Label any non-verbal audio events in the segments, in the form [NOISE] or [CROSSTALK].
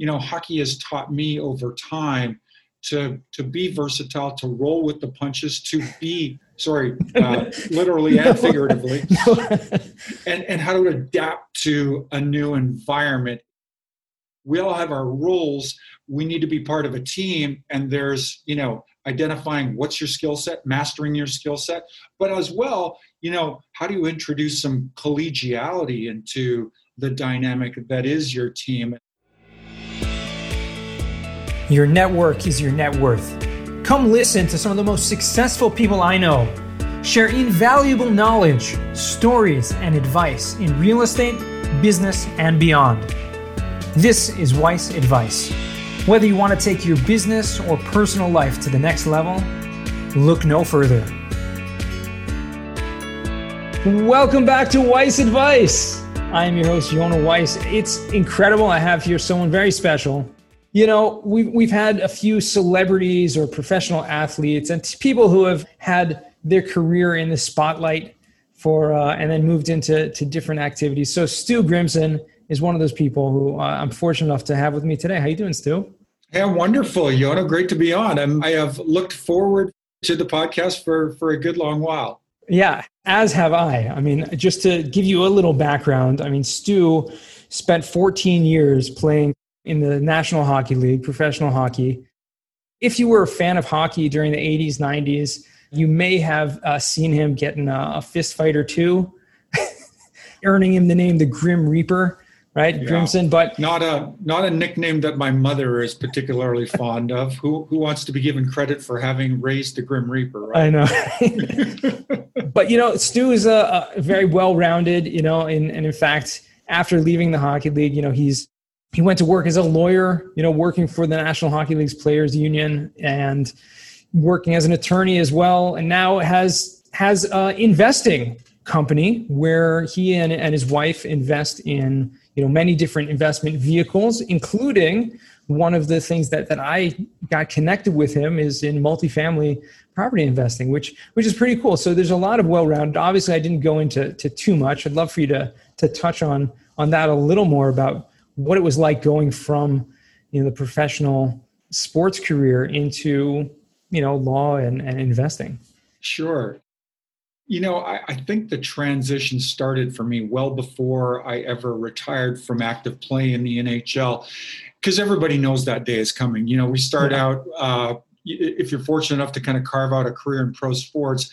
you know, hockey has taught me over time to to be versatile, to roll with the punches, to be sorry, uh, [LAUGHS] literally and figuratively, [LAUGHS] and and how to adapt to a new environment. We all have our roles. We need to be part of a team, and there's you know identifying what's your skill set, mastering your skill set, but as well, you know, how do you introduce some collegiality into the dynamic that is your team? Your network is your net worth. Come listen to some of the most successful people I know share invaluable knowledge, stories, and advice in real estate, business, and beyond. This is Weiss Advice. Whether you want to take your business or personal life to the next level, look no further. Welcome back to Weiss Advice. I am your host, Yona Weiss. It's incredible. I have here someone very special you know, we've, we've had a few celebrities or professional athletes and people who have had their career in the spotlight for, uh, and then moved into to different activities. So Stu Grimson is one of those people who uh, I'm fortunate enough to have with me today. How you doing, Stu? Yeah, wonderful, Yona. Great to be on. I'm, I have looked forward to the podcast for, for a good long while. Yeah, as have I. I mean, just to give you a little background, I mean, Stu spent 14 years playing in the National Hockey League, professional hockey. If you were a fan of hockey during the 80s, 90s, you may have uh, seen him getting a, a fist fight or two, [LAUGHS] earning him the name the Grim Reaper, right, yeah. Grimson? But not a not a nickname that my mother is particularly fond of. [LAUGHS] Who who wants to be given credit for having raised the Grim Reaper? Right? I know. [LAUGHS] but you know, Stu is a, a very well rounded. You know, and, and in fact, after leaving the hockey league, you know, he's he went to work as a lawyer, you know, working for the National Hockey League's Players Union and working as an attorney as well. And now has has an investing company where he and, and his wife invest in you know many different investment vehicles, including one of the things that, that I got connected with him is in multifamily property investing, which which is pretty cool. So there's a lot of well-rounded. Obviously, I didn't go into to too much. I'd love for you to to touch on on that a little more about what it was like going from you know the professional sports career into you know law and, and investing sure you know I, I, think the transition started for me well before i ever retired from active play in the nhl because everybody knows that day is coming you know we start yeah. out uh, if you're fortunate enough to kind of carve out a career in pro sports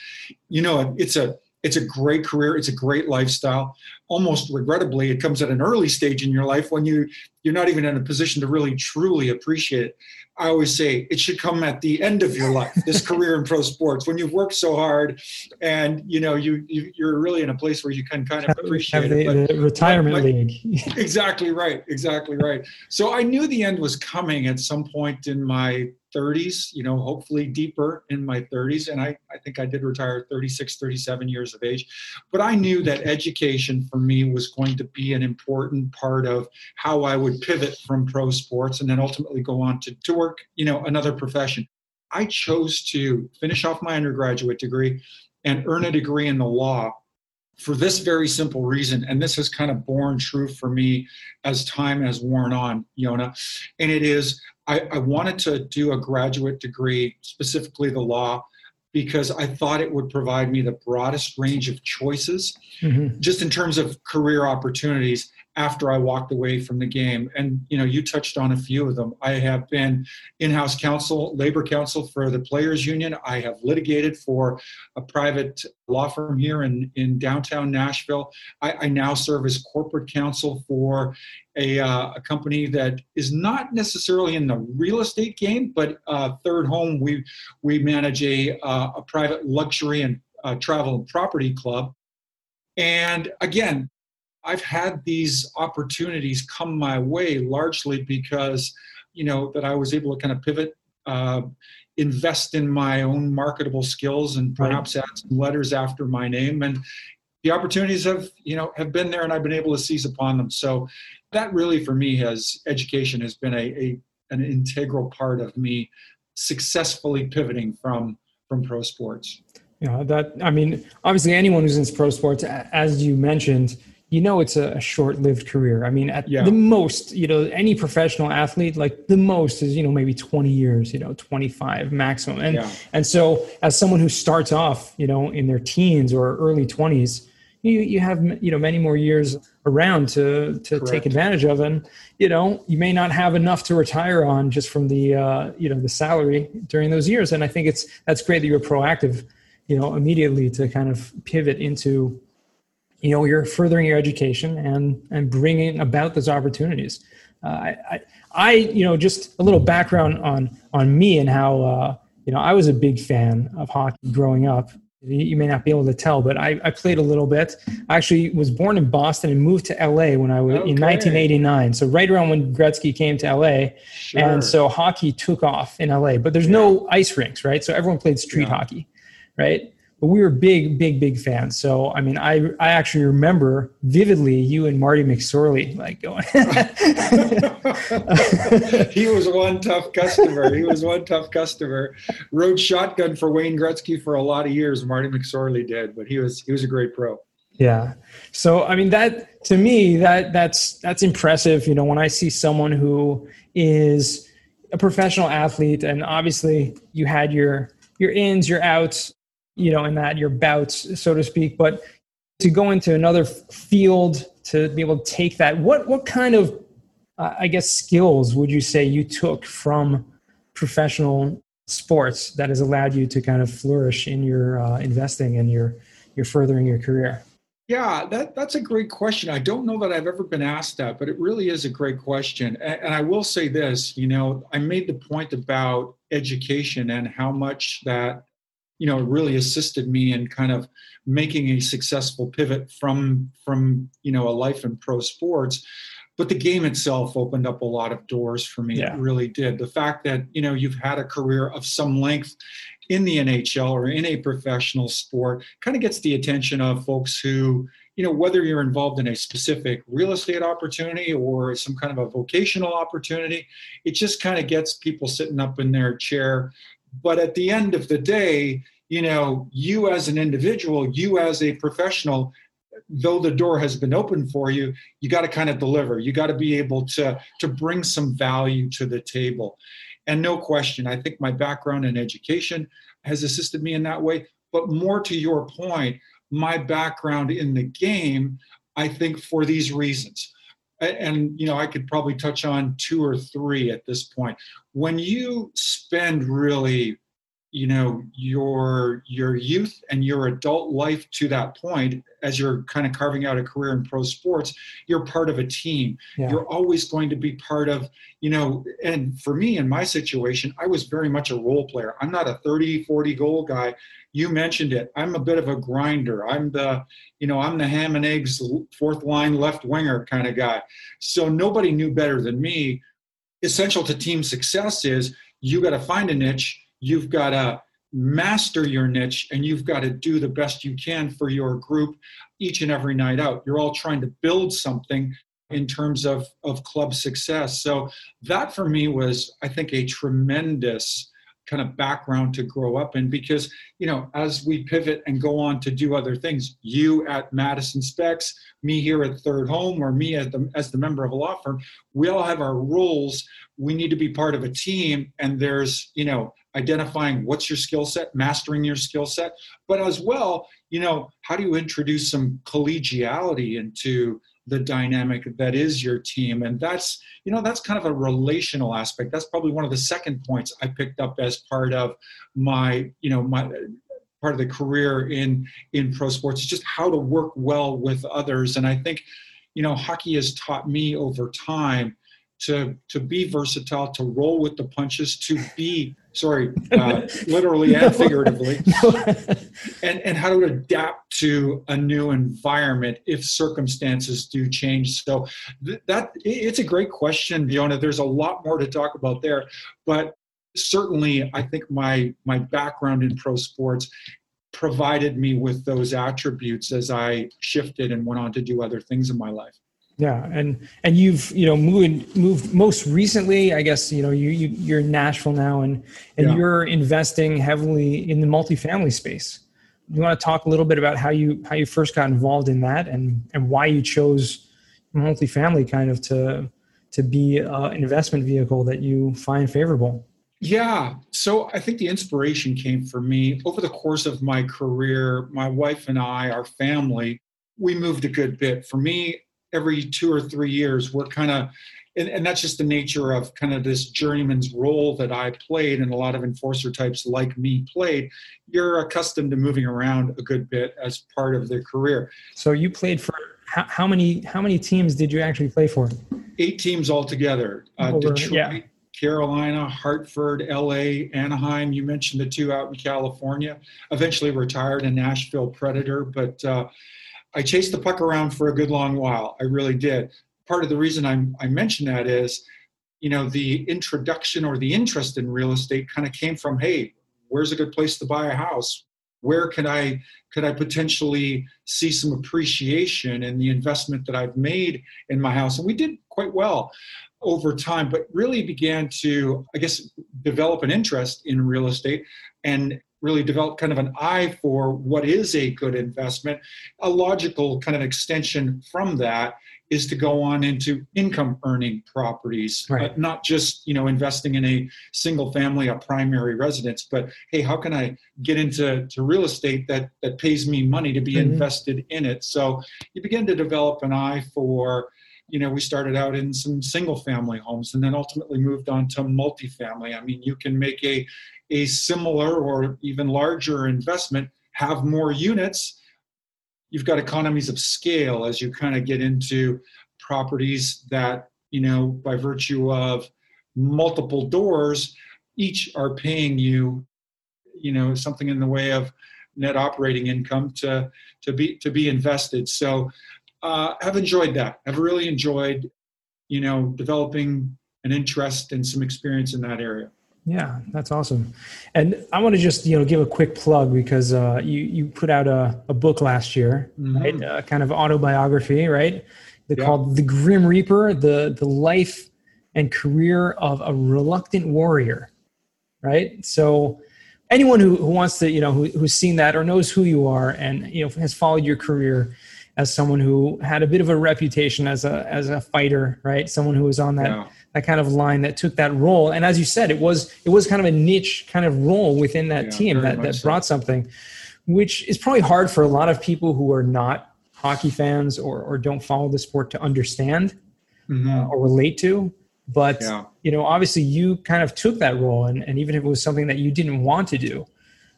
you know it's a it's a great career. It's a great lifestyle. Almost regrettably, it comes at an early stage in your life when you you're not even in a position to really truly appreciate it. I always say it should come at the end of your life. This [LAUGHS] career in pro sports, when you've worked so hard, and you know you, you are really in a place where you can kind of appreciate the, it. But, the retirement but, league. [LAUGHS] [LAUGHS] exactly right. Exactly right. So I knew the end was coming at some point in my 30s, you know, hopefully deeper in my 30s. And I, I think I did retire 36, 37 years of age. But I knew that education for me was going to be an important part of how I would pivot from pro sports and then ultimately go on to, to work, you know, another profession. I chose to finish off my undergraduate degree and earn a degree in the law for this very simple reason. And this has kind of borne true for me as time has worn on, Yona. And it is I, I wanted to do a graduate degree, specifically the law, because I thought it would provide me the broadest range of choices, mm-hmm. just in terms of career opportunities after I walked away from the game. And you know, you touched on a few of them. I have been in-house counsel, labor counsel for the players union. I have litigated for a private law firm here in, in downtown Nashville. I, I now serve as corporate counsel for a, uh, a, company that is not necessarily in the real estate game, but uh, Third Home, we, we manage a, uh, a private luxury and uh, travel and property club. And again, I've had these opportunities come my way largely because, you know, that I was able to kind of pivot, uh, invest in my own marketable skills, and perhaps right. add some letters after my name. And the opportunities have, you know, have been there, and I've been able to seize upon them. So that really, for me, has education has been a, a an integral part of me successfully pivoting from from pro sports. Yeah, that I mean, obviously, anyone who's in pro sports, as you mentioned, you know it's a, short-lived career. I mean, at yeah. the most, you know, any professional athlete, like the most is you know maybe 20 years, you know, 25 maximum. And yeah. and so as someone who starts off, you know, in their teens or early 20s, you you have you know many more years around to to Correct. take advantage of, and you know you may not have enough to retire on just from the uh, you know the salary during those years. And I think it's that's great that you're proactive, you know, immediately to kind of pivot into you know you're furthering your education and and bringing about those opportunities uh, I, I, I you know just a little background on on me and how uh, you know i was a big fan of hockey growing up you may not be able to tell but i, I played a little bit i actually was born in boston and moved to la when i was okay. in 1989 so right around when gretzky came to la sure. and so hockey took off in la but there's yeah. no ice rinks right so everyone played street yeah. hockey right but we were big, big, big fans. So I mean, I I actually remember vividly you and Marty McSorley like going. [LAUGHS] he was one tough customer. He was one tough customer. Rode shotgun for Wayne Gretzky for a lot of years. Marty McSorley did, but he was he was a great pro. Yeah. So I mean that to me that that's that's impressive. You know, when I see someone who is a professional athlete, and obviously you had your your ins, your outs you know, in that your bouts, so to speak. But to go into another field to be able to take that, what what kind of, uh, I guess, skills would you say you took from professional sports that has allowed you to kind of flourish in your uh, investing and your your furthering your career? Yeah, that, that's a great question. I don't know that I've ever been asked that, but it really is a great question. And, and, I will say this you know, I made the point about education and how much that you know really assisted me in kind of making a successful pivot from from you know a life in pro sports. But the game itself opened up a lot of doors for me. Yeah. it really did. The fact that you know you've had a career of some length in the nhl or in a professional sport kind of gets the attention of folks who you know whether you're involved in a specific real estate opportunity or some kind of a vocational opportunity it just kind of gets people sitting up in their chair but at the end of the day you know you as an individual you as a professional though the door has been open for you you got to kind of deliver. You got to be able to to bring some value to the table. And no question i think my background in education has assisted me in that way. But more to your point my background in the game i think for these reasons and you know i could probably touch on two or three at this point. When you spend really you know your your youth and your adult life to that point as you're kind of carving out a career in pro sports you're part of a team. Yeah. you're always going to be part of you know and for me in my situation i was very much a role player. I'm not a 30 40 goal guy. You mentioned it. I'm a bit of a grinder. I'm the you know i'm the ham and eggs fourth line left winger kind of guy. So nobody knew better than me. Essential to team success is you got to find a niche you've got to master your niche and you've got to do the best you can for your group each and every night out. You're all trying to build something in terms of, of club success. So that for me was, I think, a tremendous kind of background to grow up in because you know as we pivot and go on to do other things you at madison specs me here at third home or me as the, as the member of a law firm we all have our roles we need to be part of a team and there's you know identifying what's your skill set, mastering your skill set, but as well, you know, how do you introduce some collegiality into the dynamic that is your team? And that's you know that's kind of a relational aspect. That's probably one of the second points i picked up as part of my you know my part of the career in in pro sports is just how to work well with others. And i think you know hockey has taught me over time to to be versatile, to roll with the punches, to be sorry, uh, [LAUGHS] literally and [LAUGHS] figuratively, [LAUGHS] and and how to adapt to a new environment if circumstances do change. So th- that it's a great question, Jonah. There's a lot more to talk about there, but certainly I think my my background in pro sports provided me with those attributes as I shifted and went on to do other things in my life. Yeah, and and you've you know moved moved most recently. I guess you know you, you you're in Nashville now, and and yeah. you're investing heavily in the multifamily space. you want to talk a little bit about how you how you first got involved in that and and why you chose multifamily kind of to to be an investment vehicle that you find favorable? Yeah. So I think the inspiration came for me over the course of my career. My wife and I, our family, we moved a good bit. For me, every two or three years, we're kind of, and, and, that's just the nature of kind of this journeyman's role that I played, and a lot of enforcer types like me played. You're accustomed to moving around a good bit as part of their career. So you played for how, how many? How many teams did you actually play for? Eight teams altogether. Uh, Over, Detroit, yeah. Carolina, Hartford, LA, Anaheim. You mentioned the two out in California. Eventually retired in Nashville Predator, but uh, I chased the puck around for a good long while. I really did. Part of the reason I'm, I mention that is, you know, the introduction or the interest in real estate kind of came from, hey, where's a good place to buy a house? Where can I could I potentially see some appreciation in the investment that I've made in my house? And we did quite well over time, but really began to, I guess, develop an interest in real estate and really develop kind of an eye for what is a good investment. A logical kind of extension from that is to go on into income earning properties, right. uh, not just you know investing in a single family, a primary residence, but hey, how can I get into to real estate that that pays me money to be mm-hmm. invested in it? So you begin to develop an eye for you know, we started out in some single family homes and then ultimately moved on to multifamily. I mean, you can make a, a similar or even larger investment, have more units. You've got economies of scale as you kind of get into properties that, you know, by virtue of multiple doors, each are paying you, you know, something in the way of net operating income to to be to be invested. So uh, have enjoyed that. I've really enjoyed, you know, developing an interest and some experience in that area. Yeah, that's awesome. And I want to just you know give a quick plug because uh, you you put out a, a book last year, mm-hmm. right? A kind of autobiography, right? They're yeah. called The Grim Reaper: the the life and career of a reluctant warrior, right? So anyone who, who wants to you know who, who's seen that or knows who you are and you know has followed your career as someone who had a bit of a reputation as a as a fighter, right? Someone who was on that yeah. that kind of line that took that role. And as you said, it was it was kind of a niche kind of role within that yeah, team that that brought so. something, which is probably hard for a lot of people who are not hockey fans or or don't follow the sport to understand mm-hmm. uh, or relate to. But yeah. you know, obviously, you kind of took that role, and, and even if it was something that you didn't want to do.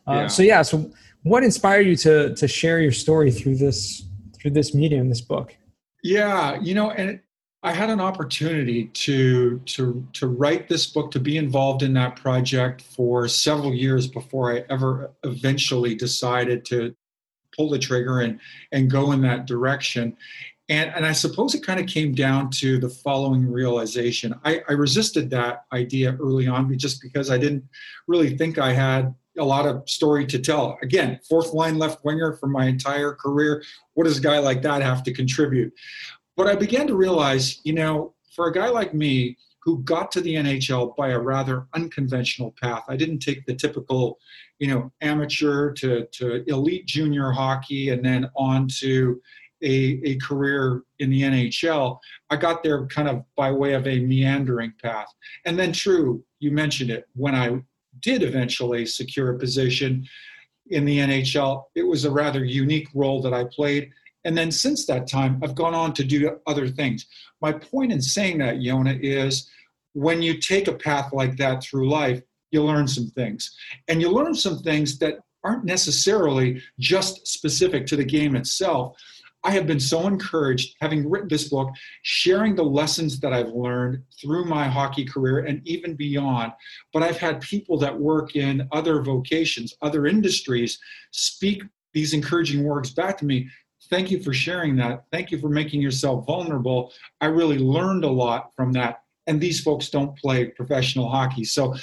Uh, so yeah, so what inspired you to to share your story through this through this medium, this book? Yeah, you know, and I had an opportunity to to to write this book, to be involved in that project for several years before I ever eventually decided to pull the trigger and and go in that direction. And, and I suppose it kind of came down to the following realization. I, I resisted that idea early on just because I didn't really think I had a lot of story to tell. Again, fourth line left winger for my entire career. What does a guy like that have to contribute? But I began to realize, you know, for a guy like me who got to the NHL by a rather unconventional path, I didn't take the typical, you know, amateur to, to elite junior hockey and then on to a, a career in the NHL. I got there kind of by way of a meandering path. And then, true, you mentioned it, when I did eventually secure a position in the NHL. It was a rather unique role that I played. And then since that time, I've gone on to do other things. My point in saying that, Yona, is when you take a path like that through life, you learn some things. And you learn some things that aren't necessarily just specific to the game itself, I have been so encouraged, having written this book, sharing the lessons that I've learned through my hockey career and even beyond. But I've had people that work in other vocations, other industries, speak these encouraging words back to me. Thank you for sharing that. Thank you for making yourself vulnerable. I really learned a lot from that. And these folks don't play professional hockey. So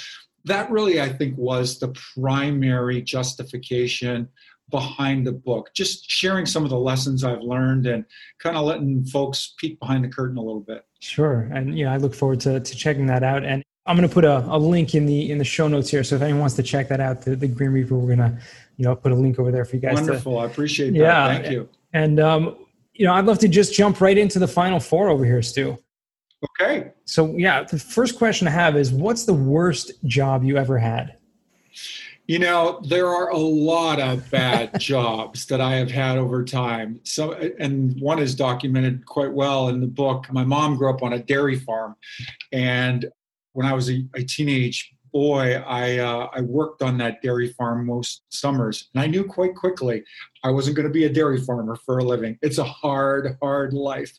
that really, I think, was the primary justification behind the book, just sharing some of the lessons I've learned and kind of letting folks peek behind the curtain a little bit. Sure. And, yeah, I look forward to, to checking that out. And I'm going to put a, a link in the, in the show notes here. So if anyone wants to check that out, the, the Grim Reaper, we're going to you know put a link over there for you guys. Wonderful, to, I appreciate that. Yeah, thank you. And um, you know, I'd love to just jump right into the final four over here, Stu. Okay. So yeah, the first question I have is, what's the worst job you ever had? You know, there are a lot of bad [LAUGHS] jobs that I have had over time. So, and one is documented quite well in the book. My mom grew up on a dairy farm, and when I was a, a teenage boy, I uh, I worked on that dairy farm most summers, and I knew quite quickly I wasn't going to be a dairy farmer for a living. It's a hard, hard life,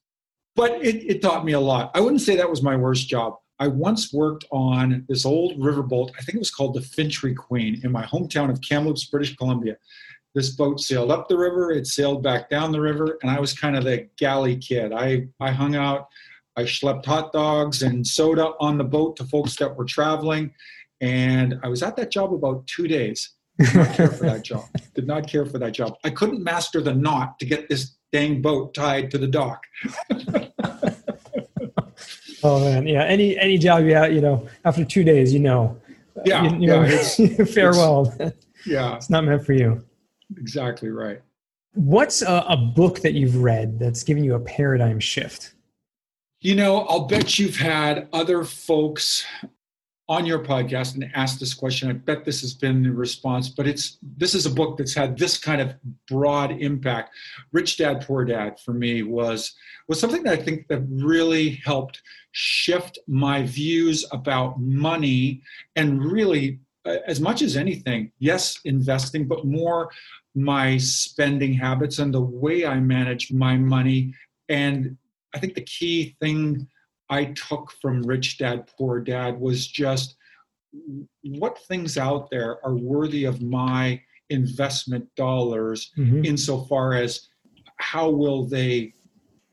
but it, it taught me a lot. I wouldn't say that was my worst job. I once worked on this old riverboat. I think it was called the Fintry Queen in my hometown of Kamloops, British Columbia. This boat sailed up the river, it sailed back down the river, and I was kind of the galley kid. I, I hung out, I schlepped hot dogs and soda on the boat to folks that were traveling. And I was at that job about two days. Did not care for that job. [LAUGHS] Did not care for that job. I couldn't master the knot to get this dang boat tied to the dock. [LAUGHS] Oh man, yeah. Any any job you have, you know, after two days, you know, yeah, you, you yeah, know, it's, [LAUGHS] farewell. It's, yeah, it's not meant for you. Exactly right. What's a, a book that you've read that's given you a paradigm shift? You know, I'll bet you've had other folks on your podcast and asked this question. I bet this has been the response, but it's this is a book that's had this kind of broad impact. Rich Dad Poor Dad for me was was something that I think that really helped shift my views about money and really uh, as much as anything, yes, investing, but more my spending habits and the way I manage my money. And I think the key thing I took from Rich Dad Poor Dad was just what things out there are worthy of my investment dollars mm-hmm. insofar as how will they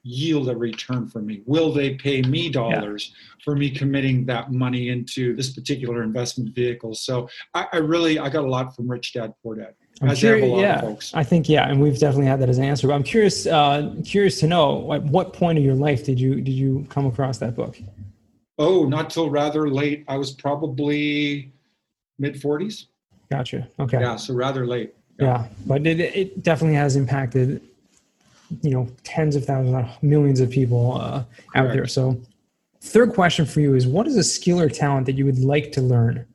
yield a return for me? Will they pay me dollars yeah. for me committing that money into this particular investment vehicle? So I, I, really I got a lot from Rich Dad Poor Dad. I'm curious, yeah, I think yeah, and we've definitely had that as an answer. But I'm curious, uh, curious to know at what point of your life did you did you come across that book? Oh, not till rather late. I was probably mid 40s. Gotcha. Okay. Yeah, so rather late. Yeah, yeah but it it definitely has impacted, you know, tens of thousands, millions of people uh, out there. So, third question for you is: What is a skill or talent that you would like to learn?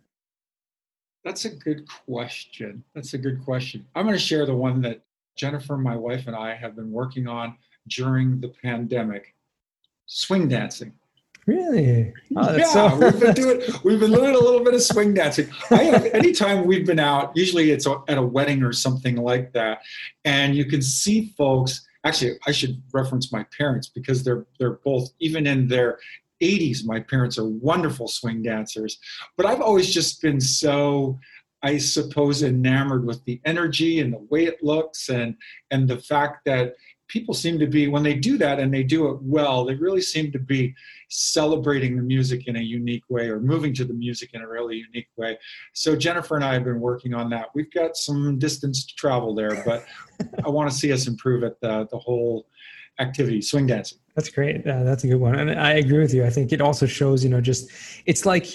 That's a good question. That's a good question. I'm going to share the one that Jennifer, my wife, and I have been working on during the pandemic swing dancing. Really? Oh, yeah, so- we've been [LAUGHS] doing we've been doing a little bit of swing dancing. I have, anytime we've been out, usually it's at a wedding or something like that, and you can see folks. Actually, I should reference my parents because they're they're both even in their 80s, my parents are wonderful swing dancers. But I've always just been so, I suppose, enamored with the energy and the way it looks and and the fact that people seem to be when they do that and they do it well they really seem to be celebrating the music in a unique way or moving to the music in a really unique way so jennifer and i have been working on that we've got some distance to travel there but i want to see us improve at the, the whole activity swing dancing that's great. Uh, that's a good one. And I agree with you. I think it also shows, you know, just it's like,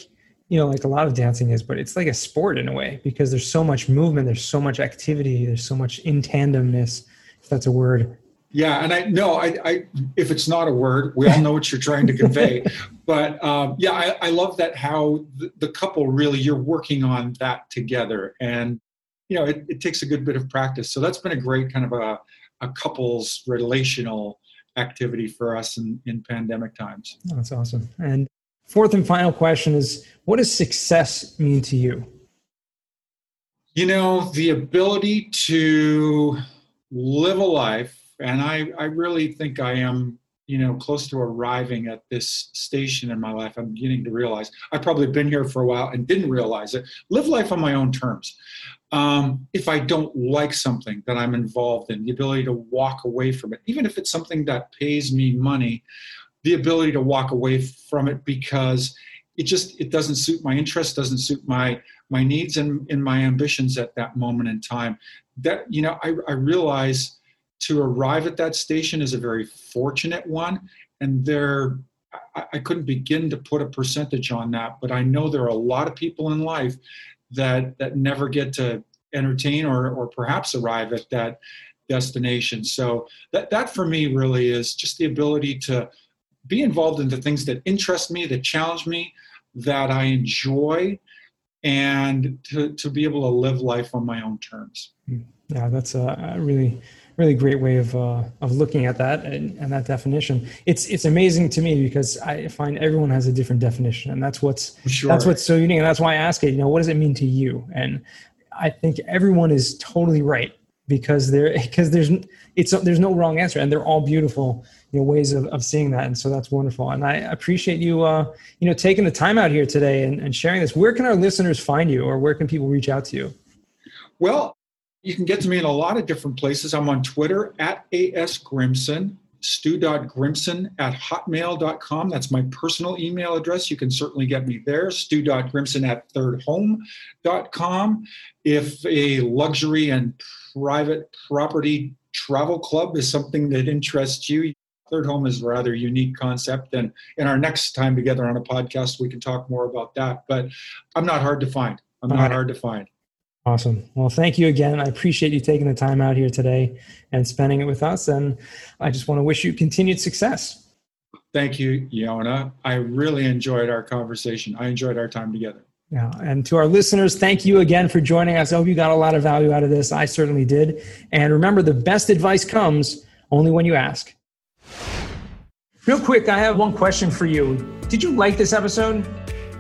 you know, like a lot of dancing is, but it's like a sport in a way because there's so much movement, there's so much activity, there's so much in tandemness, if that's a word. Yeah, and I no, I, I if it's not a word, we all know what you're trying to convey. [LAUGHS] but um, yeah, I, I love that how the, the couple really you're working on that together, and you know it, it takes a good bit of practice. So that's been a great kind of a a couple's relational activity for us in, in pandemic times. That's awesome. And fourth and final question is what does success mean to you? You know, the ability to live a life, and I, I really think I am, you know, close to arriving at this station in my life. I'm beginning to realize I've probably been here for a while and didn't realize it. Live life on my own terms um, if I don't like something that I'm involved in, the ability to walk away from it, even if it's something that pays me money, the ability to walk away from it because it just it doesn't suit my interests, doesn't suit my my needs and, and my ambitions at that moment in time. That you know, I, I realize to arrive at that station is a very fortunate one, and there I, I couldn't begin to put a percentage on that, but I know there are a lot of people in life that that never get to entertain or, or perhaps arrive at that destination. So that, that for me really is just the ability to be involved in the things that interest me, that challenge me, that I enjoy, and to, to be able to live life on my own terms. Hmm. Yeah, that's a really really great way of uh, of looking at that and, and, that definition. It's it's amazing to me because I find everyone has a different definition, and that's what's sure. that's what's so unique. And that's why I ask it. You know, what does it mean to you? And I think everyone is totally right because there [LAUGHS] because there's it's there's no wrong answer, and they're all beautiful you know ways of, of seeing that, and so that's wonderful. And I appreciate you uh, you know taking the time out here today and, and sharing this. Where can our listeners find you, or where can people reach out to you? Well, you can get to me in a lot of different places. I'm on Twitter at AS Grimson, stu.grimson at hotmail.com. That's my personal email address. You can certainly get me there, stu.grimson at thirdhome.com. If a luxury and private property travel club is something that interests you, Third Home is a rather unique concept. And in our next time together on a podcast, we can talk more about that. But I'm not hard to find. I'm not hard to find. Awesome. Well, thank you again. I appreciate you taking the time out here today and spending it with us. And I just want to wish you continued success. Thank you, Yona. I really enjoyed our conversation. I enjoyed our time together. Yeah. And to our listeners, thank you again for joining us. I hope you got a lot of value out of this. I certainly did. And remember, the best advice comes only when you ask. Real quick, I have one question for you. Did you like this episode?